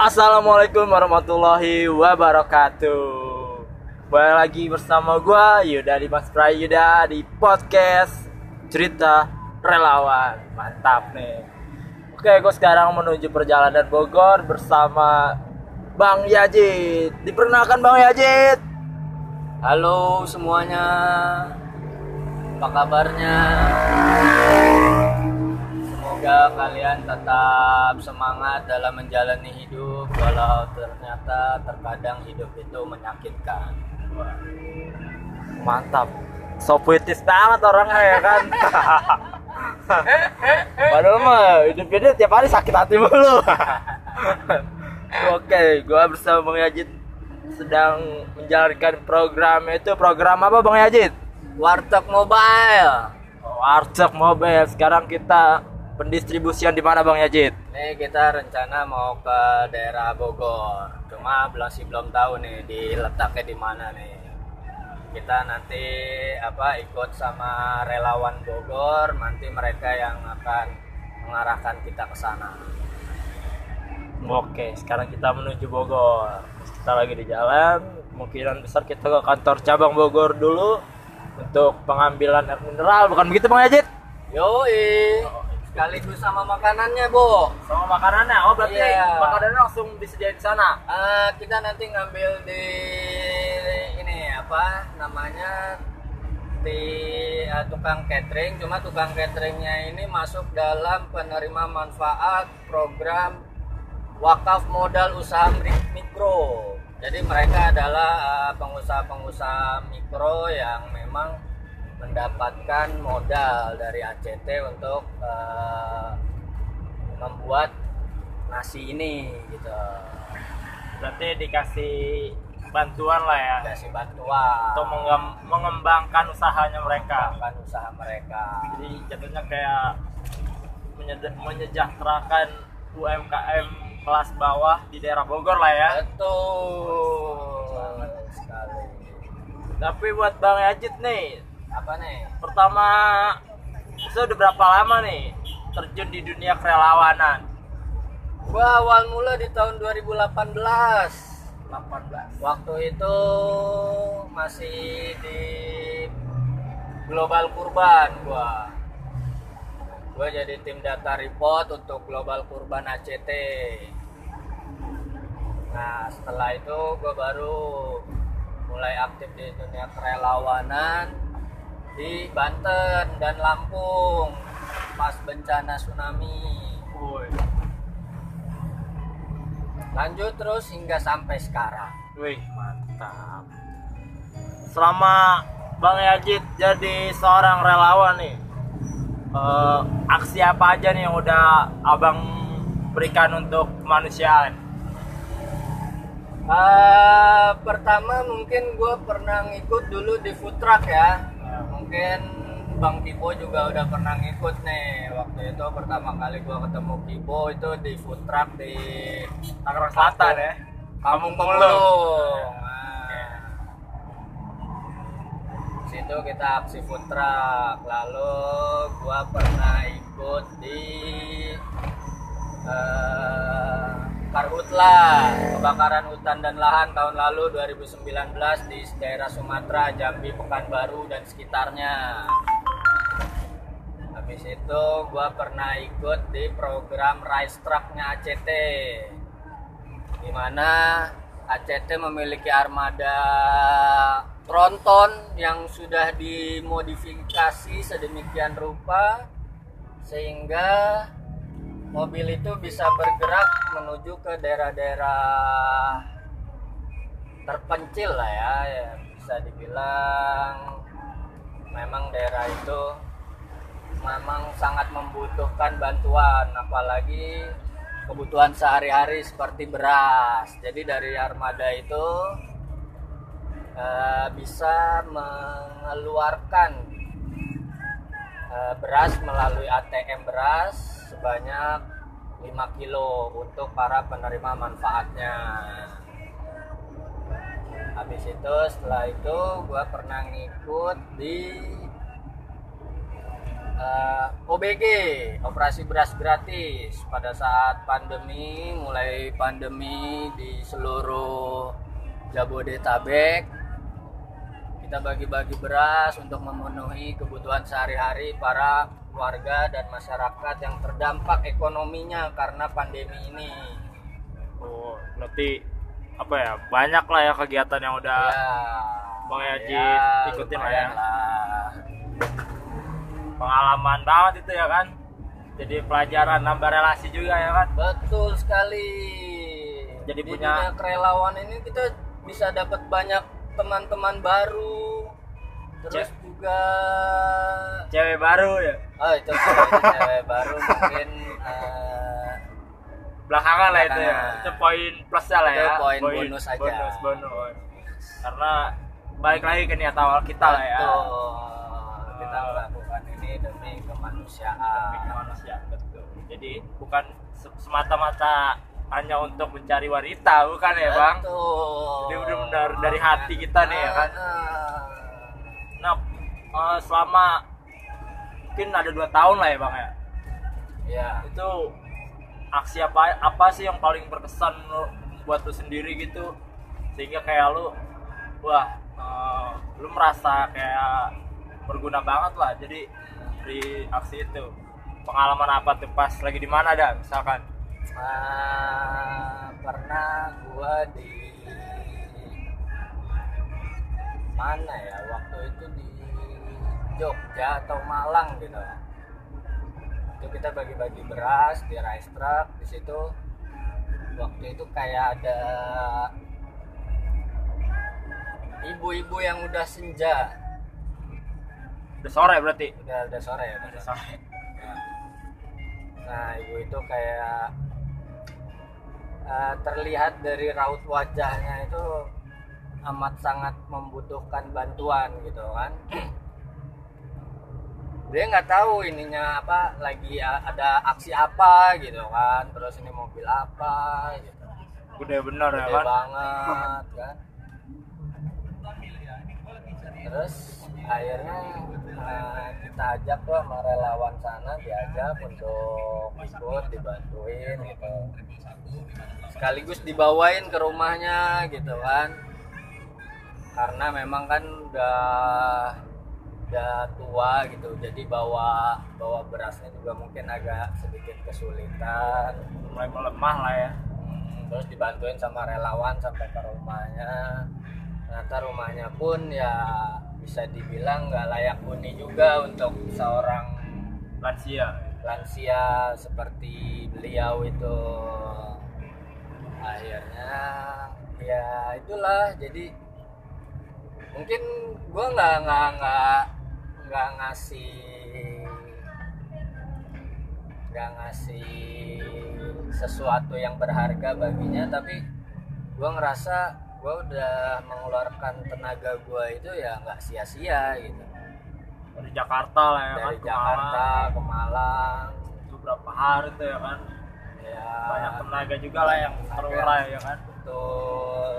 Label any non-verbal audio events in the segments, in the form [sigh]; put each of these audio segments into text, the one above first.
Assalamualaikum warahmatullahi wabarakatuh. Balik lagi bersama gua Yuda di Mas Prayuda di podcast cerita relawan. Mantap nih. Oke, gue sekarang menuju perjalanan Bogor bersama Bang Yajid. Diperkenalkan Bang Yajid. Halo semuanya, apa kabarnya? Semoga kalian tetap semangat dalam menjalani hidup, walau ternyata terkadang hidup itu menyakitkan. Mantap. So puitis banget orangnya ya kan. [laughs] Padahal mah hidup ini tiap hari sakit hati mulu. [laughs] Oke, gua bersama Bang Yajid sedang menjalankan program itu program apa Bang Yajid? Warteg Mobile. Warteg Mobile. Sekarang kita pendistribusian di mana Bang Yajid? Nih kita rencana mau ke daerah Bogor. Cuma masih belum tahu nih diletaknya di mana nih. Kita nanti apa ikut sama relawan Bogor, nanti mereka yang akan mengarahkan kita ke sana. Oke, sekarang kita menuju Bogor. Kita lagi di jalan. Kemungkinan besar kita ke kantor cabang Bogor dulu untuk pengambilan air mineral. Bukan begitu Bang Yajid? Yoi, sekaligus sama makanannya, Bu. Sama makanannya. Oh, berarti Iya. makanannya langsung disediain di sana. Eh, kita nanti ngambil di ini apa namanya di eh, tukang catering cuma tukang cateringnya ini masuk dalam penerima manfaat program wakaf modal usaha mi- mikro jadi mereka adalah eh, pengusaha-pengusaha mikro yang memang mendapatkan modal dari ACT untuk eh, membuat nasi ini gitu. Berarti dikasih bantuan lah ya? Kasih bantuan. Untuk mengem- mengembangkan usahanya mereka. mengembangkan usaha mereka. Jadi jatuhnya kayak menyejahterakan UMKM kelas bawah di daerah Bogor lah ya. betul. Sekali. Tapi buat Bang Yajid nih, apa nih? Pertama sudah berapa lama nih terjun di dunia kerelawanan? gua awal mula di tahun 2018 18. waktu itu masih di global kurban gua. Gua jadi tim data report untuk global kurban ACT nah setelah itu gua baru mulai aktif di dunia kerelawanan di Banten dan Lampung pas bencana tsunami Woi. lanjut terus hingga sampai sekarang Wih, mantap. Selama Bang Yajid jadi seorang relawan nih, eh, aksi apa aja nih yang udah Abang berikan untuk kemanusiaan? Eh, pertama mungkin gue pernah ngikut dulu di food truck ya. Mungkin Bang Kibo juga udah pernah ngikut nih. Waktu itu pertama kali gue ketemu Kibo itu di food truck di Tangerang Selatan ya. Kampung. Pemulung. Nah, situ kita aksi food truck. Lalu gue pernah ikut di eh, Karhutla, kebakaran hutan dan lahan tahun lalu 2019 di daerah Sumatera, Jambi, Pekanbaru dan sekitarnya. Habis itu gua pernah ikut di program Rice Truck-nya ACT. Di mana ACT memiliki armada tronton yang sudah dimodifikasi sedemikian rupa sehingga mobil itu bisa bergerak menuju ke daerah-daerah terpencil lah ya, ya bisa dibilang memang daerah itu memang sangat membutuhkan bantuan apalagi kebutuhan sehari-hari seperti beras. Jadi dari armada itu eh, bisa mengeluarkan eh, beras melalui ATM beras sebanyak 5 kilo untuk para penerima manfaatnya. Habis itu setelah itu gue pernah ngikut di eh, OBG operasi beras gratis. Pada saat pandemi mulai pandemi di seluruh Jabodetabek kita bagi-bagi beras untuk memenuhi kebutuhan sehari-hari para warga dan masyarakat yang terdampak ekonominya karena pandemi ini. Oh, berarti apa ya? Banyak lah ya kegiatan yang udah Ya, Bang Yaji ya, ikutin lah ya. lah. pengalaman banget itu ya kan. Jadi pelajaran nambah relasi juga ya kan. Betul sekali. Jadi Di punya- kerelawan ini kita bisa dapat banyak teman-teman baru. Terus Cek. juga Cewek baru ya. oh itu itu cewek [laughs] baru mungkin eh, Belakangan lah itu ya. Itu poin plusnya lah ya. poin bonus aja. Bonus, bonus. Karena balik lagi ke niat awal kita lah ya. betul. kita melakukan ini demi kemanusiaan. Demi manusia betul. Jadi bukan se- semata-mata hanya untuk mencari wanita, bukan ya bang? Betul. Jadi benar-benar dari hati kita nih ya kan. Ah, Nah, eh, selama mungkin ada dua tahun lah ya bang ya. Ya. Itu aksi apa apa sih yang paling berkesan buat lu sendiri gitu sehingga kayak lu wah eh, lu merasa kayak berguna banget lah jadi di aksi itu pengalaman apa tuh pas lagi di mana dah misalkan Ah, pernah gua di mana ya? Waktu itu di Jogja atau Malang gitu. Itu kita bagi-bagi beras di rice truck di situ. Waktu itu kayak ada ibu-ibu yang udah senja. Udah sore berarti? Udah udah sore ya udah sore. Nah, ibu itu kayak eh, terlihat dari raut wajahnya itu amat sangat membutuhkan bantuan gitu kan. [clears throat] Dia nggak tahu ininya apa lagi ada aksi apa gitu kan. Terus ini mobil apa gitu. udah bener ya kan banget kan. Terus akhirnya eh, kita ajak tuh sama relawan sana diajak untuk ikut dibantuin gitu. Sekaligus dibawain ke rumahnya gitu kan. Karena memang kan udah udah tua gitu jadi bawa bawa berasnya juga mungkin agak sedikit kesulitan mulai melemah lah ya Hmm, terus dibantuin sama relawan sampai ke rumahnya ternyata rumahnya pun ya bisa dibilang nggak layak huni juga untuk seorang lansia. lansia seperti beliau itu. Akhirnya ya itulah jadi mungkin gua nggak nggak nggak nggak ngasih nggak ngasih sesuatu yang berharga baginya tapi gua ngerasa gua udah mengeluarkan tenaga gua itu ya nggak sia-sia gitu. Dari Jakarta lah ya kan dari ke Jakarta Malang. ke Malang. Itu berapa hari tuh ya kan? Ya. Banyak tenaga juga lah yang terurai ya kan? Betul.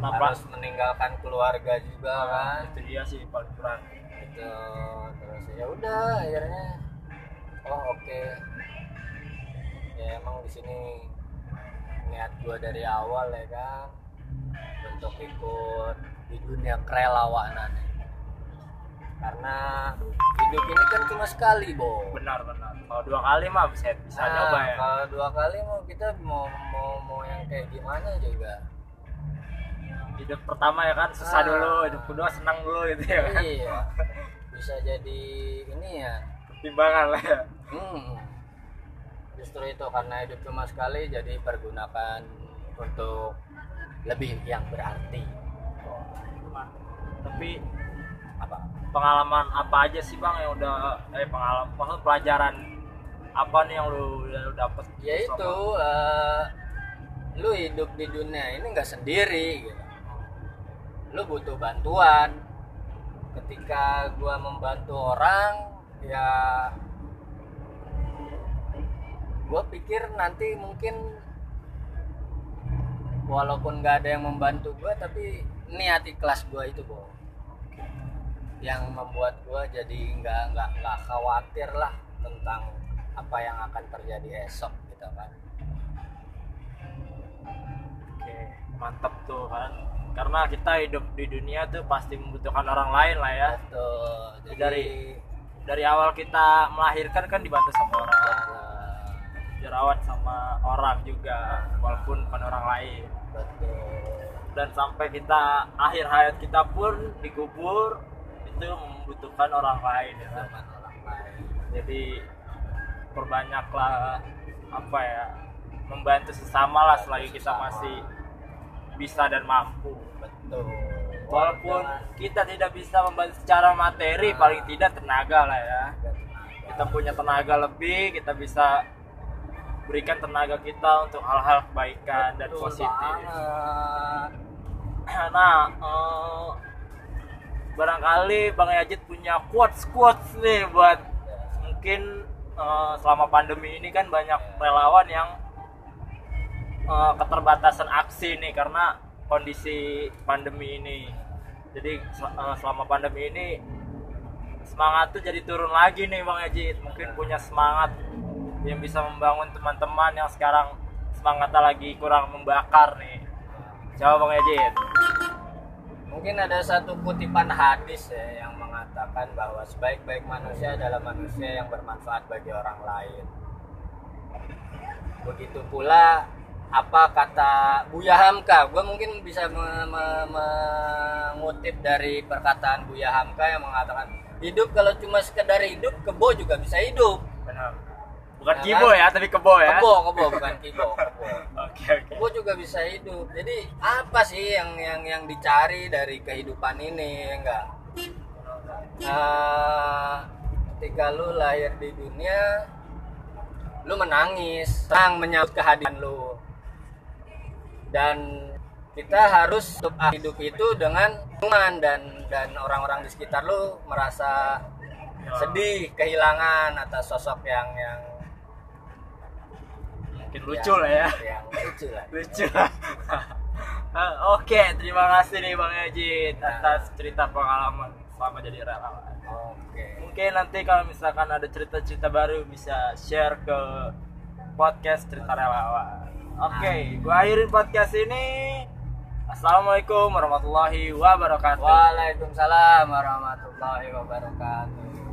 Kenapa harus meninggalkan keluarga juga kan. itu dia sih paling berat gitu. Terus ya udah akhirnya oh oke. Ya emang di sini niat gua dari awal ya kan untuk ikut di dunia kerelawanan. Karena hidup ini kan cuma sekali bo. Benar benar. Kalau dua kali mah bisa bisa Nah, nyoba ya. kalau dua kali mau kita mau mau mau yang kayak gimana juga? Hidup pertama ya kan susah Ah. dulu. Hidup kedua senang dulu gitu ya. Kan iya. Bisa jadi ini ya. Pertimbangan lah ya. Hmm. Justru itu karena hidup cuma sekali jadi pergunakan untuk lebih yang berarti. tapi Apa? pengalaman apa aja sih bang yang udah eh pengalaman maksud pelajaran apa nih yang lu lu dapet Ya itu eh, lu hidup di dunia ini nggak sendiri gitu. Lu butuh bantuan. Ketika gua membantu orang ya gua pikir nanti mungkin walaupun nggak ada yang membantu gua tapi niat ikhlas gua itu boh yang membuat gua jadi nggak nggak nggak khawatir lah tentang apa yang akan terjadi esok gitu kan Oke, mantap tuh kan. Karena kita hidup di dunia tuh pasti membutuhkan orang lain lah ya. betul jadi Dari dari awal kita melahirkan kan dibantu sama orang, dirawat sama orang juga, walaupun bukan orang lain. Dan sampai kita akhir hayat kita pun dikubur itu membutuhkan orang lain ya. kan? Zaman orang lain Jadi perbanyaklah apa ya membantu sesama lah selagi kita masih bisa dan mampu. betul Walaupun kita tidak bisa membantu secara materi, paling tidak tenaga lah ya. Kita punya tenaga lebih, kita bisa berikan tenaga kita untuk hal-hal kebaikan dan Betul positif. banget. [clears throat] Nah, eh, barangkali Bang Yajid punya quotes quotes nih buat mungkin eh, selama pandemi ini kan banyak relawan yang eh, keterbatasan aksi nih karena kondisi pandemi ini. Jadi eh, selama pandemi ini semangat tuh jadi turun lagi nih Bang Yajid. Mungkin punya semangat yang bisa membangun teman-teman yang sekarang semangatnya lagi kurang membakar nih. Coba Bang Yajid. Mungkin ada satu kutipan hadis ya yang mengatakan bahwa sebaik-baik manusia adalah manusia yang bermanfaat bagi orang lain. Begitu pula apa kata Buya Hamka, gue mungkin bisa me- me- mengutip dari perkataan Buya Hamka yang mengatakan hidup kalau cuma sekedar hidup, kebo juga bisa hidup. Bukan Ya kibo kan? ya, tapi kebo ya. Kebo, kebo bukan kibo, kebo. [laughs] Oke oke. Gue juga bisa hidup. Jadi apa sih yang yang yang dicari dari kehidupan ini enggak? Nah, ketika lu lahir di dunia, lu menangis, senang menyambut kehadiran lu. Dan kita harus hidup itu dengan lingkungan dan dan orang-orang di sekitar lu merasa sedih kehilangan atas sosok yang yang Mungkin lucu lah ya. yang lucu lah [laughs] Lucu. Ah, [laughs] Oke, terima kasih nih Bang Yajid atas cerita pengalaman selama jadi relawan. oke Mungkin nanti kalau misalkan ada cerita-cerita baru bisa share ke podcast cerita relawan. Oke, gua akhirin podcast ini. Assalamualaikum warahmatullahi wabarakatuh. Waalaikumsalam warahmatullahi wabarakatuh